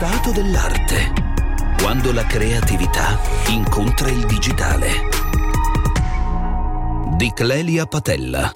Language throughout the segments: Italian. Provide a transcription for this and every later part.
stato dell'arte. Quando la creatività incontra il digitale. Di Clelia Patella.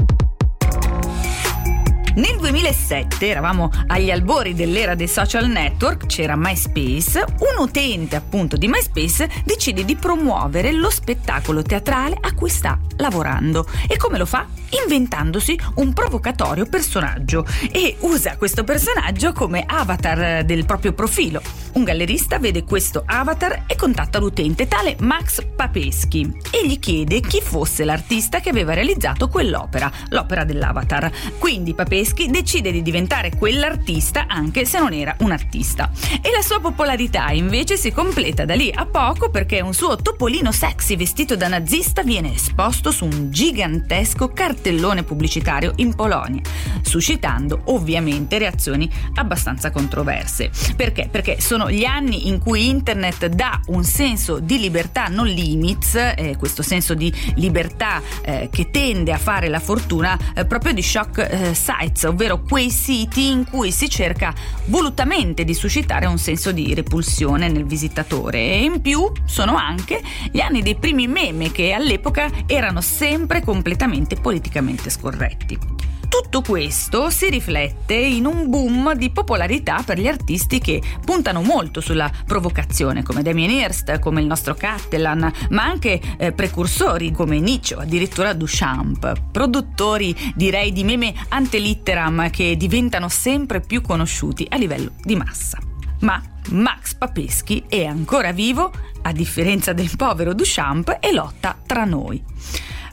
Nel 2007 eravamo agli albori dell'era dei social network, c'era MySpace, un utente appunto di MySpace decide di promuovere lo spettacolo teatrale a cui sta lavorando. E come lo fa? Inventandosi un provocatorio personaggio e usa questo personaggio come avatar del proprio profilo. Un gallerista vede questo avatar e contatta l'utente, tale Max Papeschi, e gli chiede chi fosse l'artista che aveva realizzato quell'opera, l'opera dell'avatar. Quindi Papeschi Tedeschi decide di diventare quell'artista anche se non era un artista. E la sua popolarità invece si completa da lì a poco perché un suo topolino sexy vestito da nazista viene esposto su un gigantesco cartellone pubblicitario in Polonia, suscitando ovviamente reazioni abbastanza controverse. Perché? Perché sono gli anni in cui internet dà un senso di libertà, non limits, eh, questo senso di libertà eh, che tende a fare la fortuna eh, proprio di shock eh, sites ovvero quei siti in cui si cerca volutamente di suscitare un senso di repulsione nel visitatore. E in più sono anche gli anni dei primi meme che all'epoca erano sempre completamente politicamente scorretti. Tutto questo si riflette in un boom di popolarità per gli artisti che puntano molto sulla provocazione, come Damien Hirst, come il nostro Cattelan, ma anche eh, precursori come Nietzsche, addirittura Duchamp, produttori direi di meme antelitteram che diventano sempre più conosciuti a livello di massa. Ma Max Papeschi è ancora vivo, a differenza del povero Duchamp, e lotta tra noi.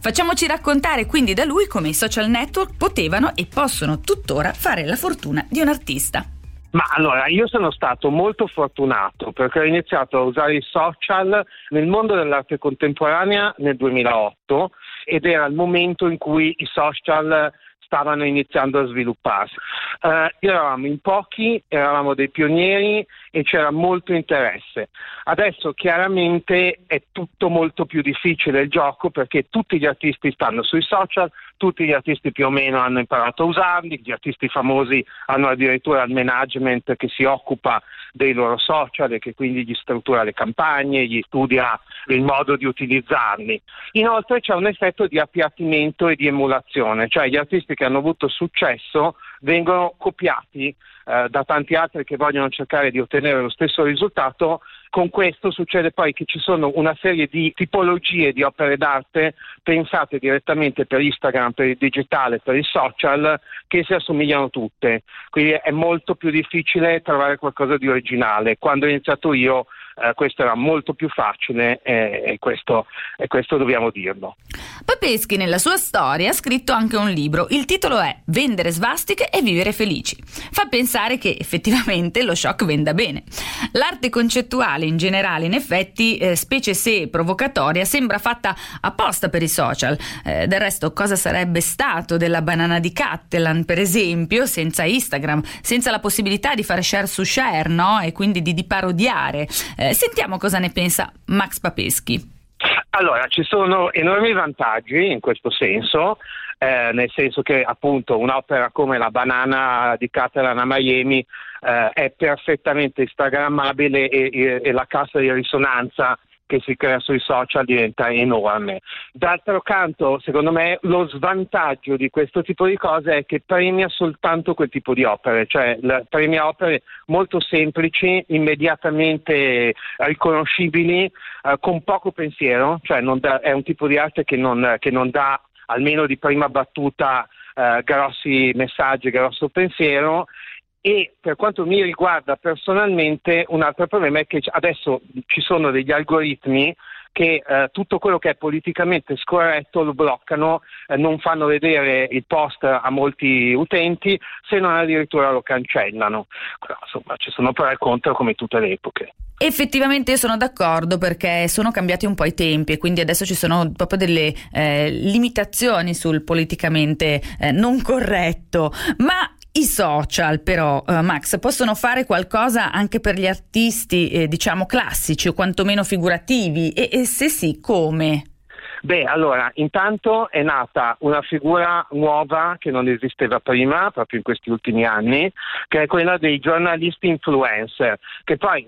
Facciamoci raccontare quindi da lui come i social network potevano e possono tuttora fare la fortuna di un artista. Ma allora, io sono stato molto fortunato perché ho iniziato a usare i social nel mondo dell'arte contemporanea nel 2008 ed era il momento in cui i social stavano iniziando a svilupparsi. Eh, eravamo in pochi, eravamo dei pionieri e c'era molto interesse. Adesso chiaramente è tutto molto più difficile il gioco perché tutti gli artisti stanno sui social, tutti gli artisti più o meno hanno imparato a usarli, gli artisti famosi hanno addirittura il management che si occupa dei loro social e che quindi gli struttura le campagne, gli studia il modo di utilizzarli. Inoltre c'è un effetto di appiattimento e di emulazione, cioè gli artisti che hanno avuto successo vengono copiati eh, da tanti altri che vogliono cercare di ottenere lo stesso risultato. Con questo succede poi che ci sono una serie di tipologie di opere d'arte pensate direttamente per Instagram, per il digitale, per il social, che si assomigliano tutte. Quindi è molto più difficile trovare qualcosa di originale. Quando ho iniziato io eh, questo era molto più facile eh, e, questo, e questo dobbiamo dirlo. Papeschi nella sua storia ha scritto anche un libro, il titolo è Vendere svastiche e vivere felici. Fa pensare che effettivamente lo shock venda bene. L'arte concettuale in generale, in effetti, eh, specie se provocatoria, sembra fatta apposta per i social. Eh, del resto, cosa sarebbe stato della banana di Cattelan, per esempio, senza Instagram, senza la possibilità di fare share su share, no? E quindi di, di parodiare. Eh, sentiamo cosa ne pensa Max Papeschi. Allora, ci sono enormi vantaggi in questo senso, eh, nel senso che appunto un'opera come la banana di Catalan a Miami eh, è perfettamente instagrammabile e, e, e la cassa di risonanza che si crea sui social diventa enorme. D'altro canto, secondo me, lo svantaggio di questo tipo di cose è che premia soltanto quel tipo di opere, cioè premia opere molto semplici, immediatamente riconoscibili, eh, con poco pensiero, cioè da, è un tipo di arte che non, che non dà almeno di prima battuta eh, grossi messaggi, grosso pensiero e per quanto mi riguarda personalmente un altro problema è che adesso ci sono degli algoritmi che eh, tutto quello che è politicamente scorretto lo bloccano, eh, non fanno vedere il post a molti utenti, se non addirittura lo cancellano. Insomma, ci sono pro e contro come tutte le epoche. Effettivamente io sono d'accordo perché sono cambiati un po' i tempi e quindi adesso ci sono proprio delle eh, limitazioni sul politicamente eh, non corretto, ma i social però, uh, Max, possono fare qualcosa anche per gli artisti, eh, diciamo, classici o quantomeno figurativi? E, e se sì, come? Beh, allora, intanto è nata una figura nuova che non esisteva prima, proprio in questi ultimi anni, che è quella dei giornalisti influencer, che poi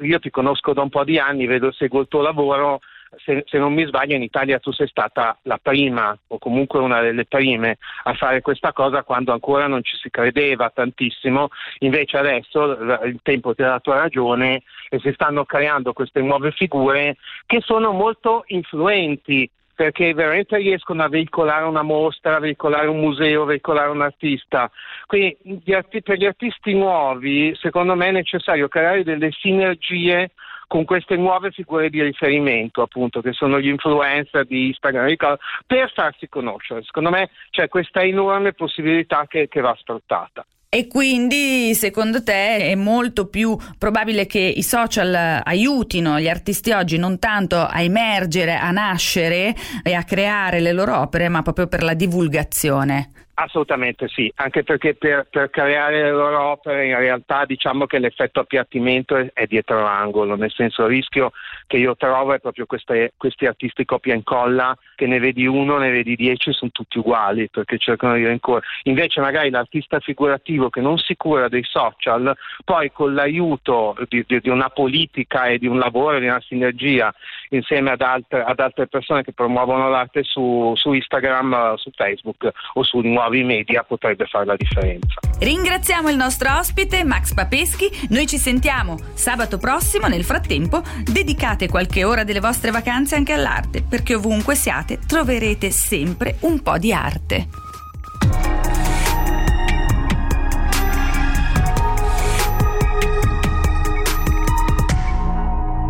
io ti conosco da un po' di anni, vedo, seguo il tuo lavoro, se, se, non mi sbaglio in Italia tu sei stata la prima o comunque una delle prime a fare questa cosa quando ancora non ci si credeva tantissimo, invece adesso il tempo ti ha dato ragione e si stanno creando queste nuove figure che sono molto influenti perché veramente riescono a veicolare una mostra, a veicolare un museo, a veicolare un artista. Quindi per gli artisti nuovi, secondo me è necessario creare delle sinergie con queste nuove figure di riferimento, appunto, che sono gli influencer di Instagram, per farsi conoscere. Secondo me c'è questa enorme possibilità che, che va sfruttata. E quindi secondo te è molto più probabile che i social aiutino gli artisti oggi non tanto a emergere, a nascere e a creare le loro opere, ma proprio per la divulgazione? Assolutamente sì, anche perché per, per, creare le loro opere in realtà diciamo che l'effetto appiattimento è, è dietro l'angolo, nel senso il rischio che io trovo è proprio queste, questi artisti copia e incolla che ne vedi uno, ne vedi dieci, sono tutti uguali perché cercano di rincorrere. Invece magari l'artista figurativo che non si cura dei social, poi con l'aiuto di, di, di una politica e di un lavoro, di una sinergia insieme ad altre, ad altre persone che promuovono l'arte su, su Instagram, su Facebook o su nuovi nuovi media potrebbe fare la differenza. Ringraziamo il nostro ospite Max Papeschi, noi ci sentiamo sabato prossimo, nel frattempo dedicate qualche ora delle vostre vacanze anche all'arte, perché ovunque siate troverete sempre un po' di arte.